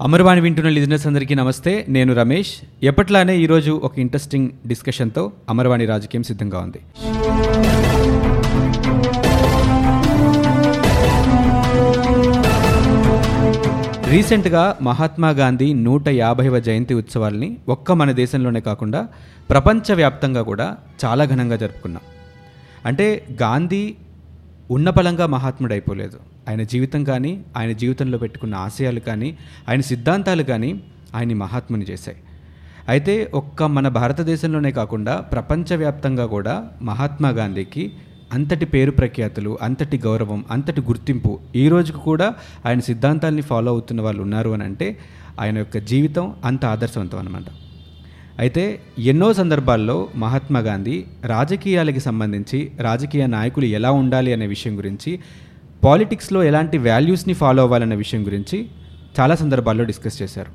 అమర్వాణి వింటున్న లిజినెస్ అందరికీ నమస్తే నేను రమేష్. ఎప్పట్లానే ఈరోజు ఒక ఇంట్రెస్టింగ్ డిస్కషన్తో అమర్వాణి రాజకీయం సిద్ధంగా ఉంది. రీసెంట్గా మహాత్మా గాంధీ నూట యాభైవ జయంతి ఉత్సవాల్ని ఒక్క మన దేశంలోనే కాకుండా ప్రపంచవ్యాప్తంగా కూడా చాలా ఘనంగా జరుపుకున్నాం. అంటే గాంధీ ఉన్నపలంగా బలంగా మహాత్ముడైపోలేదు. ఆయన జీవితం కానీ ఆయన జీవితంలో పెట్టుకున్న ఆశయాలు కానీ ఆయన సిద్ధాంతాలు కానీ ఆయన్ని మహాత్ముని చేశాయి. అయితే ఒక్క మన భారతదేశంలోనే కాకుండా ప్రపంచవ్యాప్తంగా కూడా మహాత్మా గాంధీకి అంతటి పేరు ప్రఖ్యాతులు అంతటి గౌరవం అంతటి గుర్తింపు ఈ రోజుకు కూడా ఆయన సిద్ధాంతాల్ని ఫాలో అవుతున్న వాళ్ళు ఉన్నారు అని అంటే ఆయన యొక్క జీవితం అంత ఆదర్శవంతం అనమాట అయితే ఎన్నో సందర్భాల్లో మహాత్మా గాంధీ రాజకీయాలకి సంబంధించి రాజకీయ నాయకులు ఎలా ఉండాలి అనే విషయం గురించి పాలిటిక్స్లో ఎలాంటి వాల్యూస్ని ఫాలో అవ్వాలన్న విషయం గురించి చాలా సందర్భాల్లో డిస్కస్ చేశారు.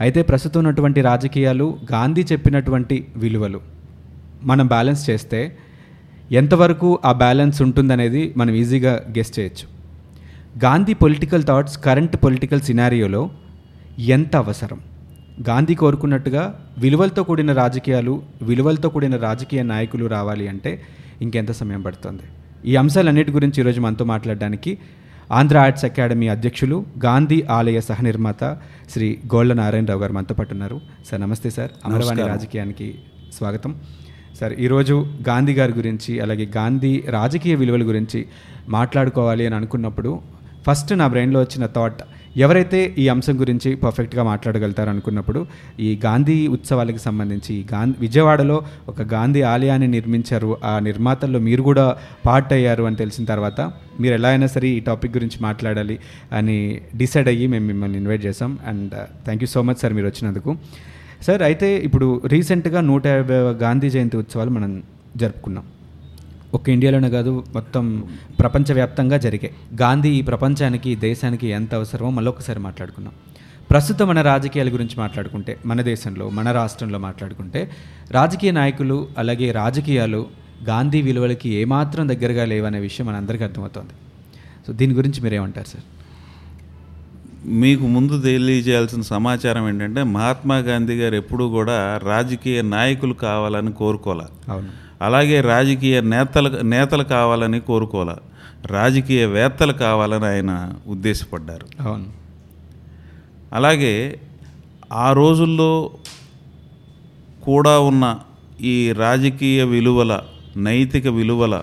అయితే ప్రస్తుతం ఉన్నటువంటి రాజకీయాలు గాంధీ చెప్పినటువంటి విలువలు మనం బ్యాలెన్స్ చేస్తే ఎంతవరకు ఆ బ్యాలెన్స్ ఉంటుందనేది మనం ఈజీగా గెస్ చేయొచ్చు. Gandhi political thoughts current political సినారియోలో ఎంత అవసరం? గాంధీ కోరుకున్నట్టుగా విలువలతో కూడిన రాజకీయాలు విలువలతో కూడిన రాజకీయ నాయకులు రావాలి అంటే ఇంకెంత సమయం పడుతుంది? ఈ అంశాలన్నిటి గురించి ఈరోజు మనతో మాట్లాడడానికి ఆంధ్ర ఆర్ట్స్ అకాడమీ అధ్యక్షులు గాంధీ ఆలయ సహనిర్మాత శ్రీ గోళ్ళ నారాయణరావు గారు మనతో పాటు ఉన్నారు. సార్ నమస్తే సార్. అమరవాణి రాజకీయానికి స్వాగతం. సార్ ఈరోజు గాంధీ గారి గురించి అలాగే గాంధీ రాజకీయ విలువల గురించి మాట్లాడుకోవాలి అని అనుకున్నప్పుడు ఫస్ట్ నా బ్రెయిన్లో వచ్చిన థాట్ ఎవరైతే ఈ అంశం గురించి పర్ఫెక్ట్గా మాట్లాడగలుగుతారు అనుకున్నప్పుడు ఈ గాంధీ ఉత్సవాలకు సంబంధించి గాంధీ విజయవాడలో ఒక గాంధీ ఆలయాన్ని నిర్మించారు ఆ నిర్మాతల్లో మీరు కూడా పార్ట్ అయ్యారు అని తెలిసిన తర్వాత మీరు ఎలా అయినా సరే ఈ టాపిక్ గురించి మాట్లాడాలి అని డిసైడ్ అయ్యి మేము మిమ్మల్ని ఇన్వైట్ చేసాం and thank you so much sir మీరు వచ్చినందుకు. సార్ అయితే ఇప్పుడు రీసెంట్గా నూట యాభై గాంధీ జయంతి ఉత్సవాలు మనం జరుపుకున్నాం. ఒక్క ఇండియాలోనే కాదు మొత్తం ప్రపంచవ్యాప్తంగా జరిగాయి. గాంధీ ఈ ప్రపంచానికి దేశానికి ఎంత అవసరమో మళ్ళొకసారి మాట్లాడుకున్నాం ప్రస్తుతం మన రాజకీయాల గురించి మాట్లాడుకుంటే మన దేశంలో మన రాష్ట్రంలో మాట్లాడుకుంటే రాజకీయ నాయకులు అలాగే రాజకీయాలు గాంధీ విలువలకి ఏమాత్రం దగ్గరగా లేవనే విషయం మనందరికీ అర్థమవుతోంది. సో దీని గురించి మీరేమంటారు సార్? మీకు ముందు తెలియజేయాల్సిన సమాచారం ఏంటంటే మహాత్మా గాంధీ గారు ఎప్పుడూ కూడా రాజకీయ నాయకులు కావాలని కోరుకోలే. అవును. అలాగే రాజకీయ నేతలు నేతలు కావాలని కోరుకోలే రాజకీయ వేత్తలు కావాలని ఆయన ఉద్దేశపడ్డారు. అవును. అలాగే ఆ రోజుల్లో కూడా ఉన్న ఈ రాజకీయ విలువల నైతిక విలువల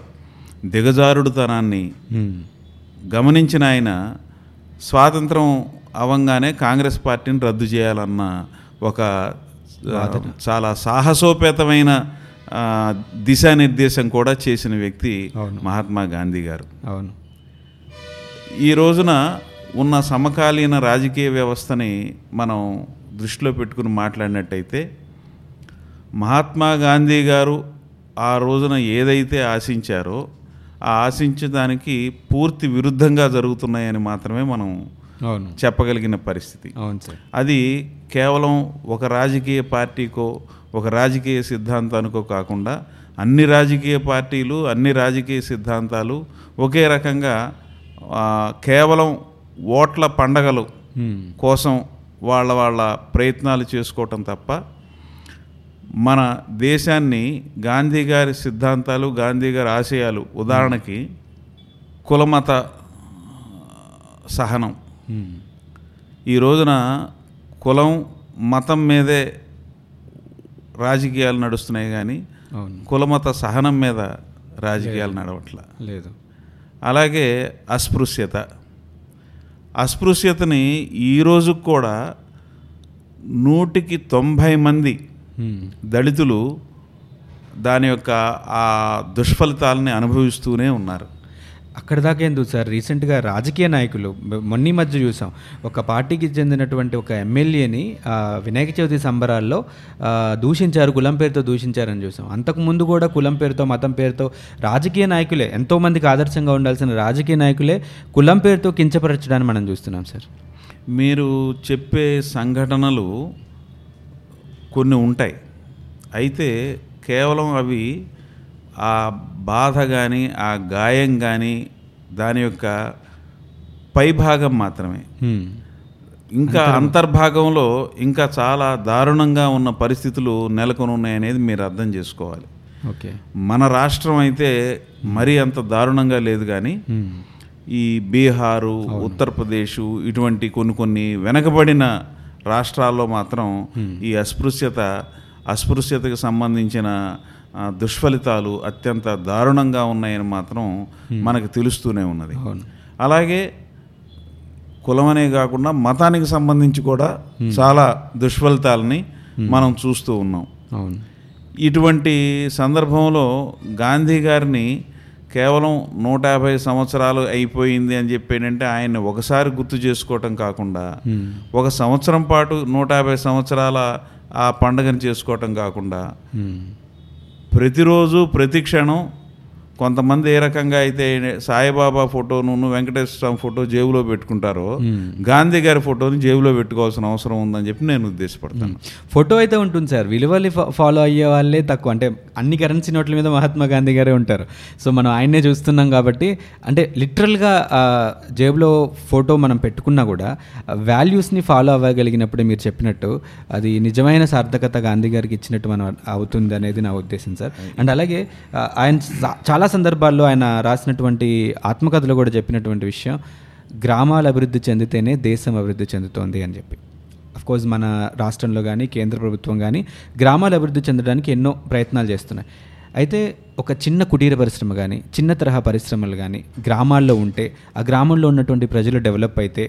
దిగజారుడుతనాన్ని. గమనించిన ఆయన స్వాతంత్రం అవంగానే కాంగ్రెస్ పార్టీని రద్దు చేయాలన్న ఒక చాలా సాహసోపేతమైన దిశానిర్దేశం కూడా చేసిన వ్యక్తి. మహాత్మా గాంధీ గారు. అవును. ఈ రోజున ఉన్న సమకాలీన రాజకీయ వ్యవస్థని మనం దృష్టిలో పెట్టుకుని మాట్లాడినట్టయితే మహాత్మా గాంధీ గారు ఆ రోజున ఏదైతే ఆశించారో ఆ ఆశించే దానికి పూర్తి విరుద్ధంగా జరుగుతున్నాయని మాత్రమే మనం అవును. చెప్పగలిగిన పరిస్థితి. అవును సార్. అది కేవలం ఒక రాజకీయ పార్టీకో ఒక రాజకీయ సిద్ధాంతానికో కాకుండా అన్ని రాజకీయ పార్టీలు అన్ని రాజకీయ సిద్ధాంతాలు ఒకే రకంగా కేవలం ఓట్ల పండగలు. కోసం వాళ్ళ వాళ్ళ ప్రయత్నాలు చేసుకోవటం తప్ప మన దేశాన్ని గాంధీ గారి సిద్ధాంతాలు గాంధీ గారి ఆశయాలు ఉదాహరణకి కులమత సహనం. ఈ రోజున కులం మతం మీదే రాజకీయాలు నడుస్తున్నాయి కానీ కులమత సహనం మీద రాజకీయాలు నడవట్ల. లేదు. అలాగే అస్పృశ్యత. అస్పృశ్యతని ఈ రోజుకు కూడా నూటికి తొంభై మంది. దళితులు దాని యొక్క ఆ దుష్ఫలితాలని అనుభవిస్తూనే ఉన్నారు. అక్కడ దాకా ఎందుకు సార్ రీసెంట్గా రాజకీయ నాయకులు మొన్న మధ్య చూసాం. ఒక పార్టీకి చెందినటువంటి ఒక ఎమ్మెల్యేని వినాయక చవితి సంబరాల్లో దూషించారు కులం పేరుతో దూషించారని చూసాం. అంతకుముందు కూడా కులం పేరుతో మతం పేరుతో రాజకీయ నాయకులే ఎంతోమందికి ఆదర్శంగా ఉండాల్సిన రాజకీయ నాయకులే కులం పేరుతో కించపరచడాన్ని మనం చూస్తున్నాం సార్. మీరు చెప్పే సంఘటనలు కొన్ని ఉంటాయి. అయితే కేవలం అవి ఆ బాధ కానీ ఆ గాయం కానీ దాని యొక్క పైభాగం మాత్రమే. ఇంకా అంతర్భాగంలో ఇంకా చాలా దారుణంగా ఉన్న పరిస్థితులు నెలకొని ఉన్నాయనేది మీరు అర్థం చేసుకోవాలి. ఓకే. మన రాష్ట్రం అయితే మరీ అంత దారుణంగా లేదు కానీ. ఈ బీహారు ఉత్తరప్రదేశ్ ఇటువంటి కొన్ని కొన్ని వెనకబడిన రాష్ట్రాల్లో మాత్రం ఈ అస్పృశ్యత అస్పృశ్యతకు సంబంధించిన దుష్ఫలితాలు అత్యంత దారుణంగా ఉన్నాయని మాత్రం మనకు తెలుస్తూనే ఉన్నది. అలాగే కులమనే కాకుండా మతానికి సంబంధించి కూడా చాలా దుష్ఫలితాలని మనం చూస్తూ ఉన్నాం. ఇటువంటి సందర్భంలో గాంధీ గారిని కేవలం నూట యాభై సంవత్సరాలు అయిపోయింది అని చెప్పేనంటే ఆయన్ని ఒకసారి గుర్తు చేసుకోవటం కాకుండా. ఒక సంవత్సరం పాటు నూట యాభై సంవత్సరాల ఆ పండుగను చేసుకోవటం కాకుండా. ప్రతిరోజు ప్రతి క్షణం కొంతమంది ఏ రకంగా అయితే సాయిబాబా ఫోటోను వెంకటేశ్వర స్వామి ఫోటో జేబులో పెట్టుకుంటారో. గాంధీ గారి ఫోటోని జేబులో పెట్టుకోవాల్సిన అవసరం ఉందని చెప్పి నేను ఉద్దేశపడతాను. ఫోటో అయితే ఉంటుంది సార్. విలువలు ఫాలో అయ్యే వాళ్ళే తక్కువ. అంటే అన్ని కరెన్సీ నోట్ల మీద మహాత్మా గాంధీ గారే ఉంటారు. సో మనం ఆయన్నే చూస్తున్నాం కాబట్టి అంటే లిటరల్గా జేబులో ఫోటో మనం పెట్టుకున్నా కూడా వాల్యూస్ని ఫాలో అవ్వగలిగినప్పుడే మీరు చెప్పినట్టు అది నిజమైన సార్థకత గాంధీ గారికి ఇచ్చినట్టు మనం అవుతుంది అనేది నా ఉద్దేశం సార్. అండ్ అలాగే ఆయన చా- చాలా సందర్భాల్లో ఆయన రాసినటువంటి ఆత్మకథలో కూడా చెప్పినటువంటి విషయం గ్రామాలు అభివృద్ధి చెందితేనే దేశం అభివృద్ధి చెందుతోంది అని చెప్పి. కోర్స్ మన రాష్ట్రంలో కానీ కేంద్ర ప్రభుత్వం కానీ గ్రామాలు అభివృద్ధి చెందడానికి ఎన్నో ప్రయత్నాలు చేస్తున్నాయి. అయితే ఒక చిన్న కుటీర పరిశ్రమ కానీ చిన్న తరహా పరిశ్రమలు కానీ గ్రామాల్లో ఉంటే ఆ గ్రామంలో ఉన్నటువంటి ప్రజలు డెవలప్ అయితే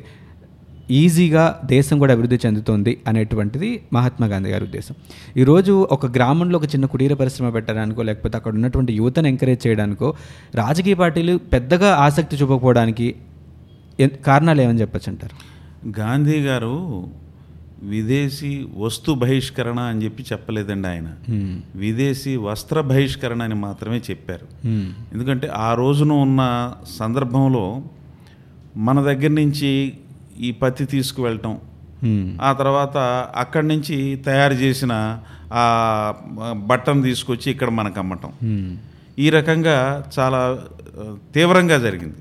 ఈజీగా దేశం కూడా అభివృద్ధి చెందుతోంది అనేటువంటిది మహాత్మా గాంధీ గారి ఉద్దేశం ఈరోజు ఒక గ్రామంలో ఒక చిన్న కుటీర పరిశ్రమ పెట్టడానికో లేకపోతే అక్కడ ఉన్నటువంటి యువతను ఎంకరేజ్ చేయడానికో రాజకీయ పార్టీలు పెద్దగా ఆసక్తి చూపకపోవడానికి కారణాలు ఏమని చెప్పచ్చు అంటారు గాంధీ గారు విదేశీ వస్తు బహిష్కరణ అని చెప్పి చెప్పలేదండి ఆయన. విదేశీ వస్త్ర బహిష్కరణ అని మాత్రమే చెప్పారు. ఎందుకంటే ఆ రోజున ఉన్న సందర్భంలో మన దగ్గర నుంచి ఈ పత్తి తీసుకువెళ్ళటం. ఆ తర్వాత అక్కడి నుంచి తయారు చేసిన ఆ బట్టను తీసుకొచ్చి ఇక్కడ మనకు అమ్మటం. ఈ రకంగా చాలా తీవ్రంగా జరిగింది.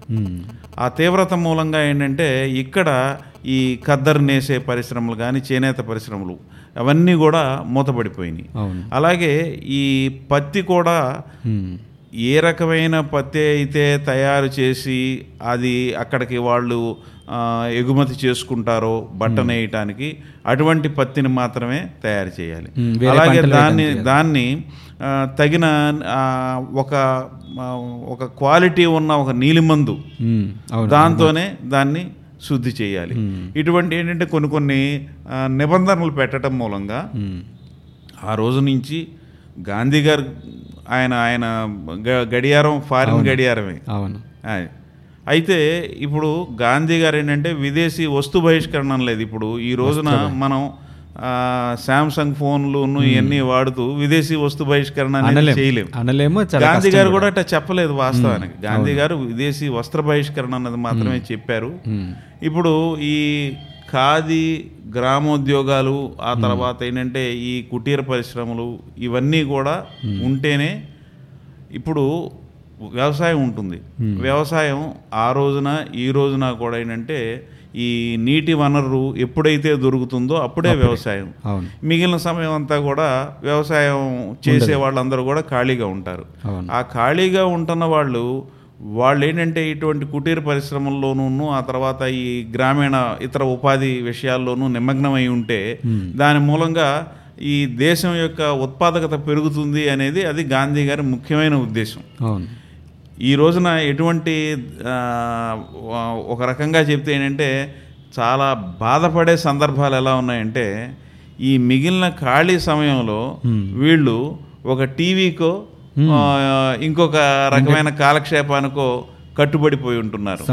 ఆ తీవ్రత మూలంగా ఏంటంటే ఇక్కడ ఈ ఖద్దరు నేసే పరిశ్రమలు కానీ చేనేత పరిశ్రమలు అవన్నీ కూడా మూతపడిపోయినాయి అలాగే ఈ పత్తి కూడా. ఏ రకమైన పత్తి అయితే తయారు చేసి అది అక్కడికి వాళ్ళు ఎగుమతి చేసుకుంటారో బట్ట నేయటానికి అటువంటి పత్తిని మాత్రమే తయారు చేయాలి. అలాగే దాన్ని దాన్ని తగిన ఒక ఒక క్వాలిటీ ఉన్న ఒక నీలిమందు దాంతోనే దాన్ని శుద్ధి చేయాలి. ఇటువంటి ఏంటంటే కొన్ని కొన్ని నిబంధనలు పెట్టడం మూలంగా. ఆ రోజు నుంచి గాంధీ గారు ఆయన ఆయన గడియారం ఫారిన్ గడియారమే. అవును. అయితే ఇప్పుడు గాంధీ గారు ఏంటంటే విదేశీ వస్తు బహిష్కరణ లేదు ఇప్పుడు. ఈ రోజున మనం శాంసంగ్ ఫోన్లు ఇవన్నీ వాడుతూ విదేశీ వస్తు బహిష్కరణ అనేది అనలేం. చేయలేం. అనలేము చాలా గాంధీ గారు కూడా అట్లా చెప్పలేదు వాస్తవానికి. గాంధీ గారు విదేశీ వస్త్ర బహిష్కరణ అన్నది మాత్రమే చెప్పారు. ఇప్పుడు ఈ ఖాదీ గ్రామోద్యోగాలు ఆ తర్వాత ఏంటంటే ఈ కుటీర పరిశ్రమలు ఇవన్నీ కూడా ఉంటేనే ఇప్పుడు వ్యవసాయం ఉంటుంది. వ్యవసాయం ఆ రోజున ఈ రోజున కూడా ఏంటంటే ఈ నీటి వనరు ఎప్పుడైతే దొరుకుతుందో అప్పుడే వ్యవసాయం. మిగిలిన సమయం అంతా కూడా వ్యవసాయం చేసే వాళ్ళందరూ కూడా ఖాళీగా ఉంటారు. ఆ ఖాళీగా ఉంటున్న వాళ్ళు వాళ్ళు ఏంటంటే ఇటువంటి కుటీర పరిశ్రమల్లోనూ ఆ తర్వాత ఈ గ్రామీణ ఇతర ఉపాధి విషయాల్లోనూ నిమగ్నమై ఉంటే దాని మూలంగా ఈ దేశం యొక్క ఉత్పాదకత పెరుగుతుంది అనేది అది గాంధీ గారి ముఖ్యమైన ఉద్దేశం. అవును. ఈ రోజున ఎటువంటి ఒక రకంగా చెప్తే ఏంటంటే చాలా బాధపడే సందర్భాలు ఎలా ఉన్నాయంటే ఈ మిగిలిన ఖాళీ సమయంలో వీళ్ళు ఒక టీవీకో ఇంకొక రకమైన కాలక్షేపానికో కట్టుబడిపోయి ఉంటున్నారు.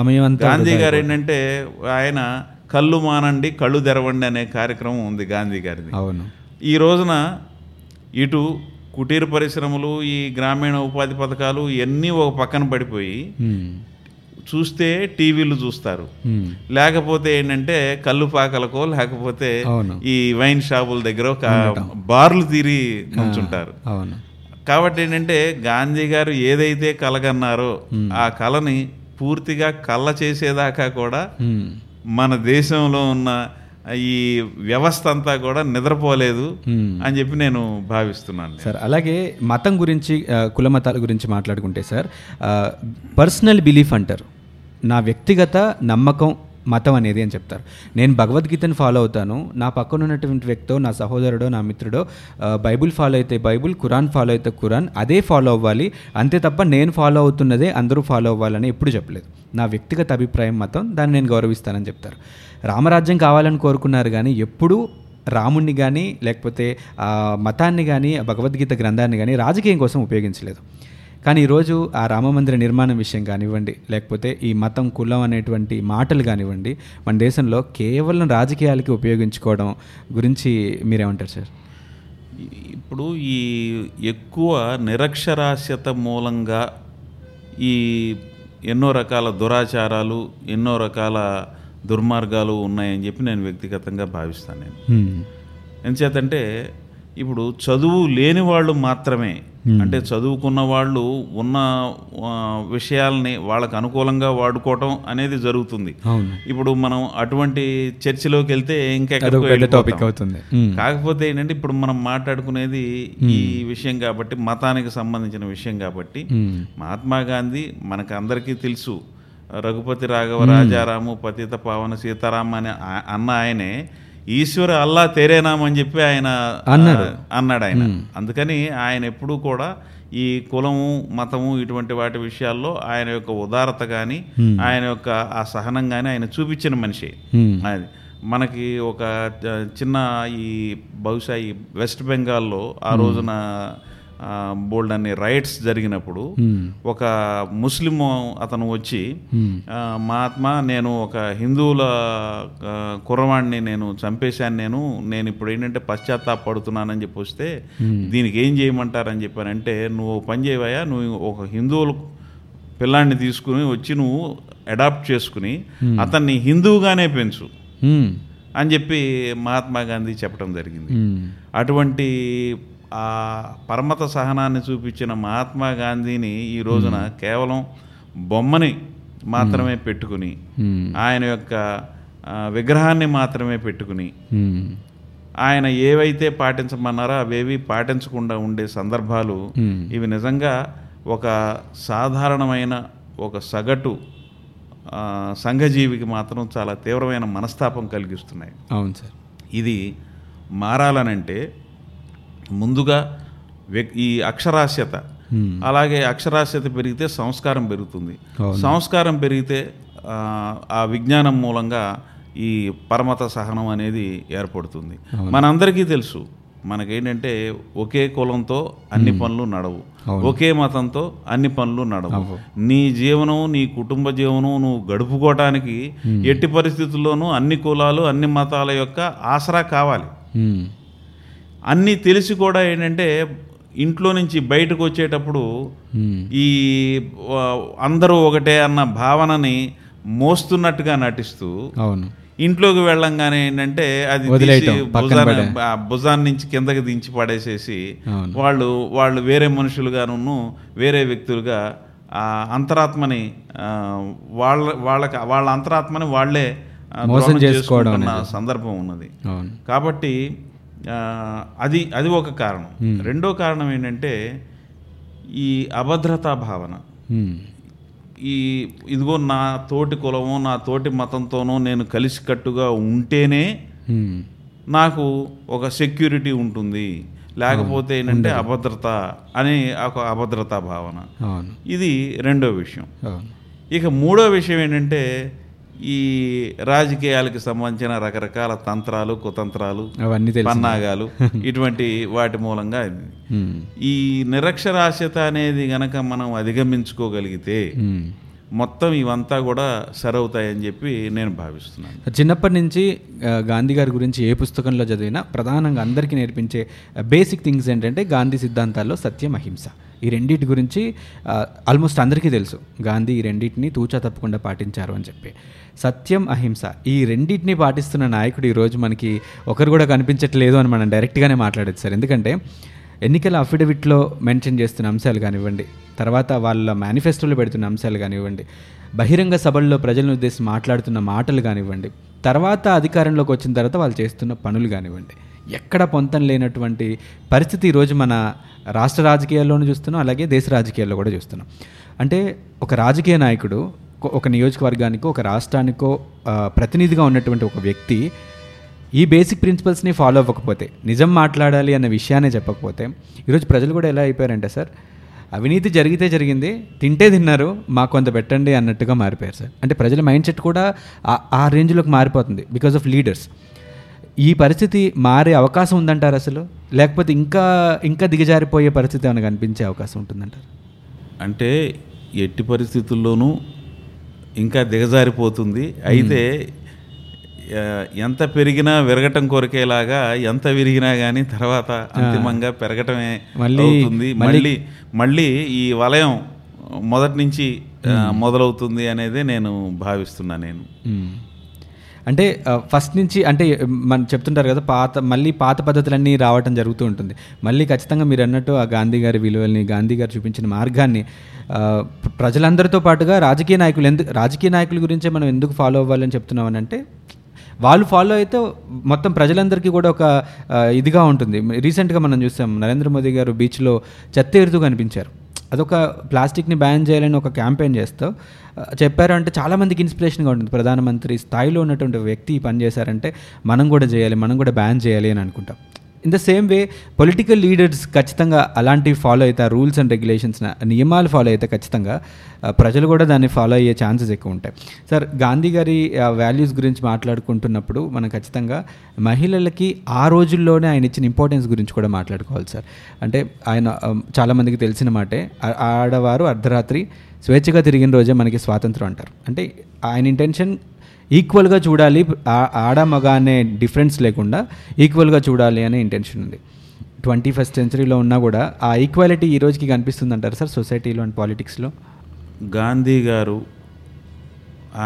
గాంధీ గారు ఏంటంటే ఆయన కళ్ళు మానండి కళ్ళు తెరవండి అనే కార్యక్రమం ఉంది గాంధీ గారిది. అవును. ఈ రోజున ఇటు కుటీర పరిశ్రమలు ఈ గ్రామీణ ఉపాధి పథకాలు ఇవన్నీ ఒక పక్కన పడిపోయి హ్మ్. చూస్తే టీవీలు చూస్తారు. హ్మ్. లేకపోతే ఏంటంటే కళ్ళు పాకలకో లేకపోతే ఈ వైన్ షాపుల దగ్గర ఒక బార్లు తీరి నుంచుంటారు. అవును. కాబట్టి ఏంటంటే గాంధీ గారు ఏదైతే కలగన్నారో ఆ కళని పూర్తిగా కళ్ళ చేసేదాకా కూడా హ్మ్. మన దేశంలో ఉన్న ఈ వ్యవస్థ అంతా కూడా నిద్రపోలేదు Hmm. అని చెప్పి నేను భావిస్తున్నాను సార్ అలాగే మతం గురించి కుల మతాల గురించి మాట్లాడుకుంటే సార్ పర్సనల్ బిలీఫ్ అంటారు నా వ్యక్తిగత నమ్మకం మతం అనేది అని చెప్తారు. నేను భగవద్గీతను ఫాలో అవుతాను. నా పక్కన ఉన్నటువంటి వ్యక్తో నా సహోదరుడో నా మిత్రుడో బైబుల్ బైబిల్ ఫాలో అయితే బైబిల్ కురాన్ ఫాలో అయితే కురాన్ అదే ఫాలో అవ్వాలి. అంతే తప్ప నేను ఫాలో అవుతున్నదే అందరూ ఫాలో అవ్వాలని ఎప్పుడు చెప్పలేదు. నా వ్యక్తిగత అభిప్రాయం మతం దాన్ని నేను గౌరవిస్తానని చెప్తారు. రామరాజ్యం కావాలని కోరుకున్నారు కానీ ఎప్పుడూ రాముణ్ణి కానీ లేకపోతే మతాన్ని కానీ భగవద్గీత గ్రంథాన్ని కానీ రాజకీయం కోసం ఉపయోగించలేదు. కానీ ఈరోజు ఆ రామమందిర నిర్మాణం విషయం కానివ్వండి లేకపోతే ఈ మతం కులం అనేటువంటి మాటలు కానివ్వండి మన దేశంలో కేవలం రాజకీయాలకి ఉపయోగించుకోవడం గురించి మీరేమంటారు సార్ ఇప్పుడు ఈ ఎక్కువ నిరక్షరాస్యత మూలంగా ఈ ఎన్నో రకాల దురాచారాలు ఎన్నో రకాల దుర్మార్గాలు ఉన్నాయని చెప్పి నేను వ్యక్తిగతంగా భావిస్తాను నేను. ఎంచేతంటే ఇప్పుడు చదువు లేని వాళ్ళు మాత్రమే అంటే చదువుకున్న వాళ్ళు ఉన్న విషయాల్ని వాళ్ళకు అనుకూలంగా వాడుకోవటం అనేది జరుగుతుంది. ఇప్పుడు మనం అటువంటి చర్చిలోకి వెళ్తే పెద్ద టాపిక్. అవుతుంది. హ్మ్. కాకపోతే ఏంటంటే ఇప్పుడు మనం మాట్లాడుకునేది ఈ విషయం కాబట్టి మతానికి సంబంధించిన విషయం కాబట్టి. మహాత్మా గాంధీ మనకు అందరికీ తెలుసు. రఘుపతి రాఘవ రాజారాము పతిత పావన సీతారామ అని అన్న ఆయనే ఈశ్వర అల్లా తేరేనాం అని చెప్పి ఆయన అన్నారు. ఆ, అన్నాడు. ఆయన. అందుకని ఆయన ఎప్పుడూ కూడా ఈ కులము మతము ఇటువంటి వాటి విషయాల్లో ఆయన యొక్క ఉదారత కానీ ఆయన యొక్క ఆ సహనం కానీ ఆయన చూపించిన మనిషి. అది మనకి ఒక చిన్న ఈ బహుశా ఈ వెస్ట్ బెంగాల్లో ఆ రోజున బోల్డ్ అన్ని రైట్స్ జరిగినప్పుడు హ్మ్. ఒక ముస్లిం అతను వచ్చి. ఆ, మహాత్మా నేను ఒక హిందువుల ఆ, కుర్రవాడిని నేను చంపేశాను నేను నేను ఇప్పుడు ఏంటంటే పశ్చాత్తాపడుతున్నానని చెప్పి వస్తే దీనికి ఏం చేయమంటారని చెప్పానంటే నువ్వు పని చేయవయ్యా నువ్వు ఒక హిందువుల పిల్లాడిని తీసుకుని వచ్చి నువ్వు అడాప్ట్ చేసుకుని అతన్ని హిందువుగానే పెంచు. అని చెప్పి మహాత్మా గాంధీ చెప్పడం జరిగింది. అటువంటి ఆ పరమత సహనాన్ని చూపించిన మహాత్మా గాంధీని ఈ రోజున కేవలం బొమ్మని మాత్రమే పెట్టుకుని. ఆయన యొక్క విగ్రహాన్ని మాత్రమే పెట్టుకుని. ఆయన ఏవైతే పాటించమన్నారో అవేవి పాటించకుండా ఉండే సందర్భాలు. ఇవి నిజంగా ఒక సాధారణమైన ఒక సగటు సంఘజీవికి మాత్రం చాలా తీవ్రమైన మనస్తాపం కలిగిస్తున్నాయి అవును సార్ ఇది మారాలనంటే ముందుగా ఈ అక్షరాస్యత. అలాగే అక్షరాస్యత పెరిగితే సంస్కారం పెరుగుతుంది. సంస్కారం పెరిగితే ఆ, విజ్ఞానం మూలంగా ఈ పరమత సహనం అనేది ఏర్పడుతుంది మనందరికీ తెలుసు మనకేంటంటే ఒకే కులంతో అన్ని పనులు నడవు. ఒకే మతంతో అన్ని పనులు నడవు. నీ జీవనం నీ కుటుంబ జీవనం నువ్వు గడుపుకోవటానికి ఎట్టి పరిస్థితుల్లోనూ అన్ని కులాలు అన్ని మతాల యొక్క ఆసరా కావాలి. అన్నీ తెలిసి కూడా ఏంటంటే ఇంట్లో నుంచి బయటకు వచ్చేటప్పుడు. ఈ అందరూ ఒకటే అన్న భావనని మోస్తున్నట్టుగా నటిస్తూ అవును ఇంట్లోకి వెళ్ళంగానే ఏంటంటే అది భుజాన్ని నుంచి కిందకి దించి పడేసేసి. వాళ్ళు వాళ్ళు వేరే మనుషులుగాను వేరే వ్యక్తులుగా ఆ అంతరాత్మని వాళ్ళ వాళ్ళకి వాళ్ళ అంతరాత్మని వాళ్ళే ఆ, మోసం చేసుకోవడం. సందర్భం ఉన్నది కాబట్టి అది అది ఒక కారణం. రెండో కారణం ఏంటంటే ఈ అభద్రతా భావన. ఈ ఇదిగో నా తోటి కులము నా తోటి మతంతోనూ నేను కలిసికట్టుగా ఉంటేనే. నాకు ఒక సెక్యూరిటీ ఉంటుంది. లేకపోతే ఏంటంటే అభద్రత అని ఒక అభద్రతా భావన. ఇది రెండో విషయం. ఇక మూడో విషయం ఏంటంటే ఈ రాజకీయాలకు సంబంధించిన రకరకాల తంత్రాలు కుతంత్రాలు అవన్నీ పన్నాగాలు ఇటువంటి వాటి మూలంగా. ఈ నిరక్షరాస్యత అనేది గనక మనం అధిగమించుకోగలిగితే. మొత్తం ఇవంతా కూడా సరవుతాయని చెప్పి నేను భావిస్తున్నాను. చిన్నప్పటి నుంచి గాంధీ గారి గురించి ఏ పుస్తకంలో చదివినా ప్రధానంగా అందరికీ నేర్పించే బేసిక్ థింగ్స్ ఏంటంటే గాంధీ సిద్ధాంతాల్లో సత్యం అహింస ఈ రెండింటి గురించి ఆల్మోస్ట్ అందరికీ తెలుసు. గాంధీ ఈ రెండింటిని తూచా తప్పకుండా పాటించారు అని చెప్పి. సత్యం అహింస ఈ రెండింటిని పాటిస్తున్న నాయకుడు ఈరోజు మనకి ఒకరు కూడా కనిపించట్లేదు అని మనం డైరెక్ట్గానే మాట్లాడేది సార్. ఎందుకంటే ఎన్నికల అఫిడవిట్లో మెన్షన్ చేస్తున్న అంశాలు కానివ్వండి తర్వాత వాళ్ళ మేనిఫెస్టోలో పెడుతున్న అంశాలు కానివ్వండి బహిరంగ సభల్లో ప్రజలను ఉద్దేశించి మాట్లాడుతున్న మాటలు కానివ్వండి తర్వాత అధికారంలోకి వచ్చిన తర్వాత వాళ్ళు చేస్తున్న పనులు కానివ్వండి ఎక్కడ పొంతం లేనటువంటి పరిస్థితి ఈరోజు మన రాష్ట్ర రాజకీయాల్లోనూ చూస్తున్నాం అలాగే దేశ రాజకీయాల్లో కూడా చూస్తున్నాం. అంటే ఒక రాజకీయ నాయకుడు ఒక- నియోజకవర్గానికో ఒక రాష్ట్రానికో ప్రతినిధిగా ఉన్నటువంటి ఒక వ్యక్తి ఈ బేసిక్ ప్రిన్సిపల్స్ని ఫాలో అవ్వకపోతే నిజం మాట్లాడాలి అన్న విషయాన్ని చెప్పకపోతే ఈరోజు ప్రజలు కూడా ఎలా అయిపోయారంటే సార్ అవినీతి జరిగితే జరిగింది తింటే తిన్నారు మాకు కొంత పెట్టండి అన్నట్టుగా మారిపోయారు సార్. అంటే ప్రజల మైండ్ సెట్ కూడా ఆ- ఆ రేంజ్లోకి మారిపోతుంది బికాస్ ఆఫ్ లీడర్స్ ఈ పరిస్థితి మారే అవకాశం ఉందంటారు అసలు? లేకపోతే ఇంకా ఇంకా దిగజారిపోయే పరిస్థితి ఏమైనా కనిపించే అవకాశం ఉంటుందంటారు? అంటే ఎట్టి పరిస్థితుల్లోనూ ఇంకా దిగజారిపోతుంది. అయితే ఎంత పెరిగినా విరగటం కొరకేలాగా ఎంత విరిగినా కానీ తర్వాత అంతిమంగా పెరగటమే మళ్ళీ- అవుతుంది. మళ్ళీ మళ్ళీ ఈ వలయం మొదటి నుంచి మొదలవుతుంది అనేది నేను భావిస్తున్నా నేను. అంటే ఫస్ట్ నుంచి అంటే మనం చెప్తుంటారు కదా పాత మళ్ళీ పాత పద్ధతులన్నీ రావటం జరుగుతూ ఉంటుంది. మళ్ళీ ఖచ్చితంగా మీరు అన్నట్టు ఆ గాంధీ గారి విలువల్ని గాంధీ గారు చూపించిన మార్గాన్ని ప్రజలందరితో పాటుగా రాజకీయ నాయకులు ఎందుకు రాజకీయ నాయకుల గురించే మనం ఎందుకు ఫాలో అవ్వాలని చెప్తున్నామని అంటే వాళ్ళు ఫాలో అయితే మొత్తం ప్రజలందరికీ కూడా ఒక ఇదిగా ఉంటుంది. రీసెంట్గా మనం చూసాం నరేంద్ర మోదీ గారు బీచ్లో చెత్త ఎరుతూ కనిపించారు. అదొక ప్లాస్టిక్ని బ్యాన్ చేయాలని ఒక క్యాంపెయిన్ చేస్తూ చెప్పారు అంటే చాలామందికి ఇన్స్పిరేషన్గా ఉంటుంది. ప్రధానమంత్రి స్థాయిలో ఉన్నటువంటి వ్యక్తి పనిచేశారంటే పని చేశారంటే మనం కూడా చేయాలి మనం కూడా బ్యాన్ చేయాలి అని అనుకుంటాం. In the same way political leaders ఖచ్చితంగా అలాంటివి ఫాలో అయితే రూల్స్ అండ్ రెగ్యులేషన్స్ నియమాలు ఫాలో అయితే ఖచ్చితంగా ప్రజలు కూడా దాన్ని ఫాలో అయ్యే ఛాన్సెస్ ఎక్కువ ఉంటాయి. సార్ గాంధీ గారి వాల్యూస్ గురించి మాట్లాడుకుంటున్నప్పుడు మనం ఖచ్చితంగా మహిళలకి ఆ రోజుల్లోనే ఆయన ఇచ్చిన ఇంపార్టెన్స్ గురించి కూడా మాట్లాడుకోవాలి సార్ అంటే ఆయన చాలామందికి తెలిసిన మాటే ఆడవారు అర్ధరాత్రి స్వేచ్ఛగా తిరిగిన రోజే మనకి స్వాతంత్రం అంటారు. అంటే ఆయన ఇంటెన్షన్ ఈక్వల్గా చూడాలి ఆ- ఆడ మగ అనే డిఫరెన్స్ లేకుండా ఈక్వల్గా చూడాలి అనే ఇంటెన్షన్ ఉంది. ట్వంటీ ఫస్ట్ సెంచరీలో ఉన్నా కూడా ఆ ఈక్వాలిటీ ఈ రోజుకి కనిపిస్తుంది అంటారు సార్ సొసైటీలో అండ్ పాలిటిక్స్లో గాంధీ గారు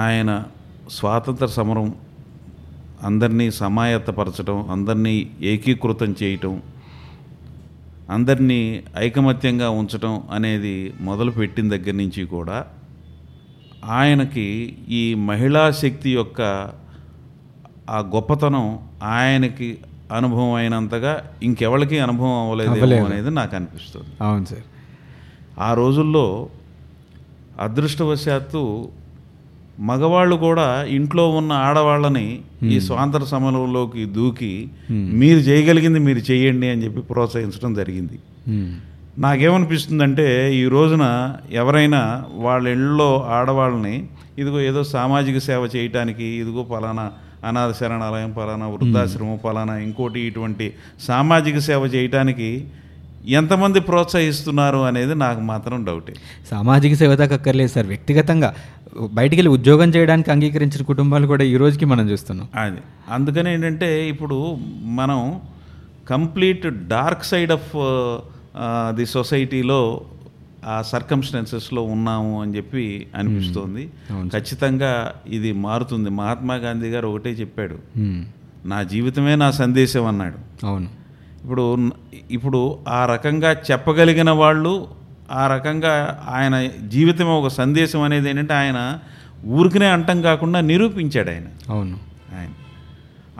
ఆయన స్వాతంత్ర సమరం అందరినీ సమాయత్తపరచడం అందరినీ ఏకీకృతం చేయటం అందరినీ ఐకమత్యంగా ఉంచటం అనేది మొదలుపెట్టిన దగ్గర నుంచి కూడా ఆయనకి ఈ మహిళా శక్తి యొక్క ఆ గొప్పతనం ఆయనకి అనుభవం అయినంతగా ఇంకెవరికి అనుభవం అవ్వలేదు. అనేది నాకు అనిపిస్తుంది. అవును సార్. ఆ రోజుల్లో అదృష్టవశాత్తు మగవాళ్ళు కూడా ఇంట్లో ఉన్న ఆడవాళ్ళని ఈ స్వాతంత్ర సమరంలోకి దూకి మీరు చేయగలిగింది మీరు చేయండి అని చెప్పి ప్రోత్సహించడం జరిగింది. నాకేమనిపిస్తుందంటే ఈ రోజున ఎవరైనా వాళ్ళ ఇళ్ళలో ఆడవాళ్ళని ఇదిగో ఏదో సామాజిక సేవ చేయటానికి ఇదిగో పలానా అనాథ శరణాలయం పలానా వృద్ధాశ్రమం పలానా ఇంకోటి ఇటువంటి సామాజిక సేవ చేయటానికి ఎంతమంది ప్రోత్సహిస్తున్నారు అనేది నాకు మాత్రం డౌటే. సామాజిక సేవ దాకా అక్కర్లేదు సార్. వ్యక్తిగతంగా బయటికి వెళ్ళి ఉద్యోగం చేయడానికి అంగీకరించిన కుటుంబాలు కూడా ఈ రోజుకి మనం చూస్తున్నాం. అది. అందుకని ఏంటంటే ఇప్పుడు మనం complete dark side of the సొసైటీలో ఆ సర్కమ్స్టాన్సెస్లో ఉన్నాము అని చెప్పి అనిపిస్తోంది. ఖచ్చితంగా ఇది మారుతుంది. మహాత్మా గాంధీ గారు ఒకటే చెప్పాడు. నా జీవితమే నా సందేశం అన్నాడు. అవును. ఇప్పుడు ఇప్పుడు ఆ రకంగా చెప్పగలిగిన వాళ్ళు ఆ రకంగా ఆయన జీవితం ఒక సందేశం అనేది ఏంటంటే ఆయన ఊరికనే అంటం కాకుండా నిరూపించాడు ఆయన. అవును. ఆయన.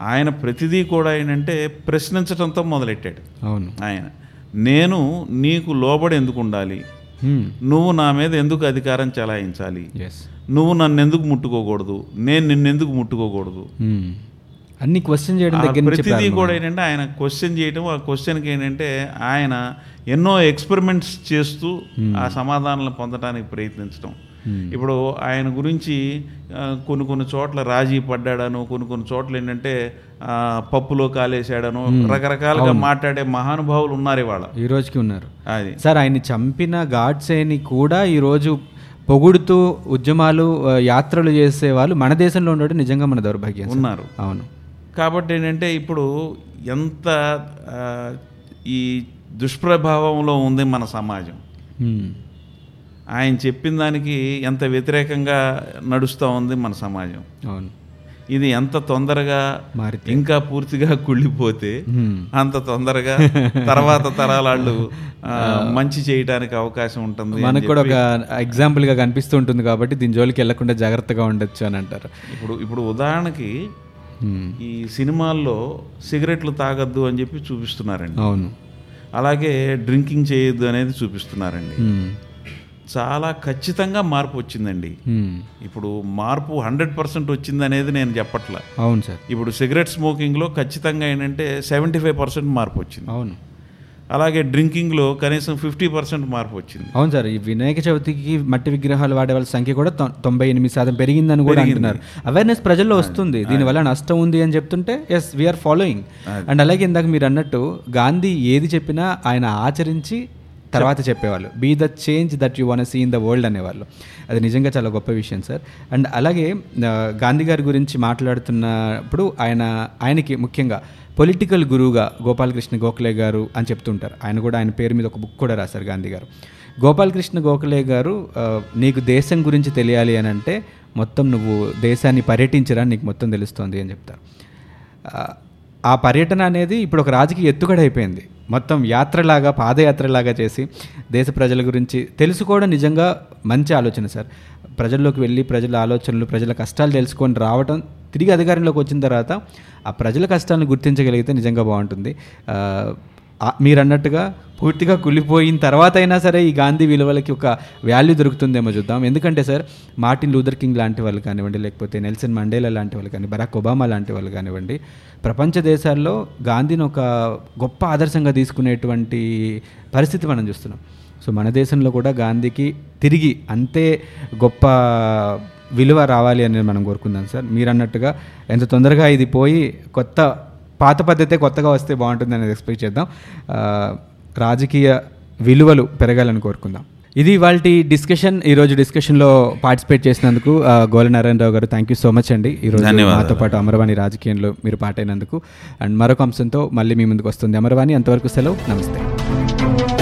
ఆయన ప్రతిదీ కూడా ఏంటంటే ప్రశ్నించడంతో మొదలెట్టాడు. అవును. ఆయన. నేను నీకు లోబడి ఎందుకు ఉండాలి? నువ్వు నా మీద ఎందుకు అధికారం చెలాయించాలి? నువ్వు నన్ను ఎందుకు ముట్టుకోకూడదు? నేను నిన్నెందుకు ముట్టుకోకూడదు? అన్ని క్వశ్చన్ చేయడం ప్రతిదీ. కూడా ఏంటంటే ఆయన క్వశ్చన్ చేయటం ఆ క్వశ్చన్కి ఏంటంటే ఆయన ఎన్నో ఎక్స్పెరిమెంట్స్ చేస్తూ ఆ సమాధానాలను పొందడానికి ప్రయత్నించడం ఇప్పుడు ఆయన గురించి కొన్ని కొన్ని చోట్ల రాజీ పడ్డాడను కొన్ని కొన్ని చోట్ల ఏంటంటే పప్పులో కాలేశాడను రకరకాలుగా మాట్లాడే మహానుభావులు ఉన్నారు ఇవాళ. ఈ రోజుకి ఉన్నారు. అది. సార్ ఆయన్ని చంపిన గాడ్సేని కూడా ఈరోజు పొగుడుతూ ఉద్యమాలు యాత్రలు చేసే వాళ్ళు మన దేశంలో ఉండడం నిజంగా మన దౌర్భాగ్యం. ఉన్నారు. అవును. కాబట్టి ఏంటంటే ఇప్పుడు ఎంత ఈ దుష్ప్రభావంలో ఉంది మన సమాజం. మ్మ్. ఆయన చెప్పిన దానికి ఎంత వ్యతిరేకంగా నడుస్తూ ఉంది మన సమాజం అవును ఇది ఎంత తొందరగా మారితే. ఇంకా పూర్తిగా కుళ్ళిపోతే. అంత తొందరగా తర్వాత తరాలు మంచి చేయడానికి అవకాశం ఉంటుంది మనకు కూడా ఒక చెప్పి ఎగ్జాంపుల్గా కనిపిస్తూ ఉంటుంది కాబట్టి దీని జోలికి వెళ్ళకుండా జాగ్రత్తగా ఉండొచ్చు అని అంటారు ఇప్పుడు ఇప్పుడు ఉదాహరణకి. ఈ సినిమాల్లో సిగరెట్లు తాగొద్దు అని చెప్పి చూపిస్తున్నారండి అవును అలాగే డ్రింకింగ్ చేయొద్దు అనేది చూపిస్తున్నారండి. చాలా ఖచ్చితంగా మార్పు వచ్చిందండి. ఇప్పుడు మార్పు హండ్రెడ్ పర్సెంట్ వచ్చింది అనేది నేను చెప్పట్ల. అవును సార్. ఇప్పుడు సిగరెట్ స్మోకింగ్లో ఖచ్చితంగా ఏంటంటే సెవెంటీ ఫైవ్ పర్సెంట్ మార్పు వచ్చింది. అవును. అలాగే డ్రింకింగ్లో కనీసం ఫిఫ్టీ పర్సెంట్ మార్పు వచ్చింది. అవును సార్ ఈ వినాయక చవితికి మట్టి విగ్రహాలు వాడే వాళ్ళ సంఖ్య కూడా తొంభై ఎనిమిది శాతం పెరిగిందని కూడా. అంటున్నారు. అవేర్నెస్ ప్రజల్లో వస్తుంది. దీనివల్ల నష్టం ఉంది అని చెప్తుంటే ఎస్ వీఆర్ ఫాలోయింగ్ అండ్ అలాగే ఇందాక మీరు అన్నట్టు గాంధీ ఏది చెప్పినా ఆయన ఆచరించి తర్వాత చెప్పేవాళ్ళు be the change that you want see in the world అనేవాళ్ళు. అది నిజంగా చాలా గొప్ప విషయం సార్. అండ్ అలాగే గాంధీ గారి గురించి మాట్లాడుతున్నప్పుడు ఆయన ఆయనకి ముఖ్యంగా పొలిటికల్ గురువుగా గోపాలకృష్ణ గోఖలే గారు అని చెప్తుంటారు. ఆయన కూడా ఆయన పేరు మీద ఒక బుక్ కూడా రాశారు గాంధీ గారు. గోపాలకృష్ణ గోఖలే గారు నీకు దేశం గురించి తెలియాలి అని అంటే మొత్తం నువ్వు దేశాన్ని పర్యటించరా నీకు మొత్తం తెలుస్తుంది అని చెప్తారు. ఆ, పర్యటన అనేది ఇప్పుడు ఒక రాజకీయ ఎత్తుగడ అయిపోయింది. మొత్తం యాత్రలాగా పాదయాత్రలాగా చేసి దేశ ప్రజల గురించి తెలుసుకోవడం నిజంగా మంచి ఆలోచన సార్. ప్రజల్లోకి వెళ్ళి ప్రజల ఆలోచనలు ప్రజల కష్టాలు తెలుసుకొని రావడం తిరిగి అధికారంలోకి వచ్చిన తర్వాత ఆ ప్రజల కష్టాలను గుర్తించగలిగితే నిజంగా బాగుంటుంది. మీరు అన్నట్టుగా పూర్తిగా కుళ్ళిపోయిన తర్వాత అయినా సరే ఈ గాంధీ విలువలకి ఒక వాల్యూ దొరుకుతుందేమో చూద్దాం. ఎందుకంటే సార్ మార్టిన్ లూథర్ కింగ్ లాంటి వాళ్ళు కానివ్వండి లేకపోతే నెల్సన్ మండేలా లాంటి వాళ్ళు కానీ బరాక్ ఒబామా లాంటి వాళ్ళు కానివ్వండి ప్రపంచ దేశాల్లో గాంధీని ఒక గొప్ప ఆదర్శంగా తీసుకునేటువంటి పరిస్థితి మనం చూస్తున్నాం. సో మన దేశంలో కూడా గాంధీకి తిరిగి అంతే గొప్ప విలువ రావాలి అనేది మనం కోరుకుందాం సార్. మీరు అన్నట్టుగా ఎంత తొందరగా ఇది పోయి కొత్త పాత పద్ధతే కొత్తగా వస్తే బాగుంటుంది అనేది ఎక్స్పెక్ట్ చేద్దాం. రాజకీయ విలువలు పెరగాలని కోరుకుందాం. ఇది వాళ్ళ డిస్కషన్ ఈరోజు డిస్కషన్లో పార్టిసిపేట్ చేసినందుకు గోల నారాయణరావు గారు థ్యాంక్ యూ సో మచ్ అండి. ఈరోజు. మాతో పాటు అమరవాణి రాజకీయంలో మీరు పాటైనందుకు అండ్ మరొక అంశంతో మళ్ళీ మీ ముందుకు వస్తుంది అమరవాణి. అంతవరకు సెలవు. నమస్తే.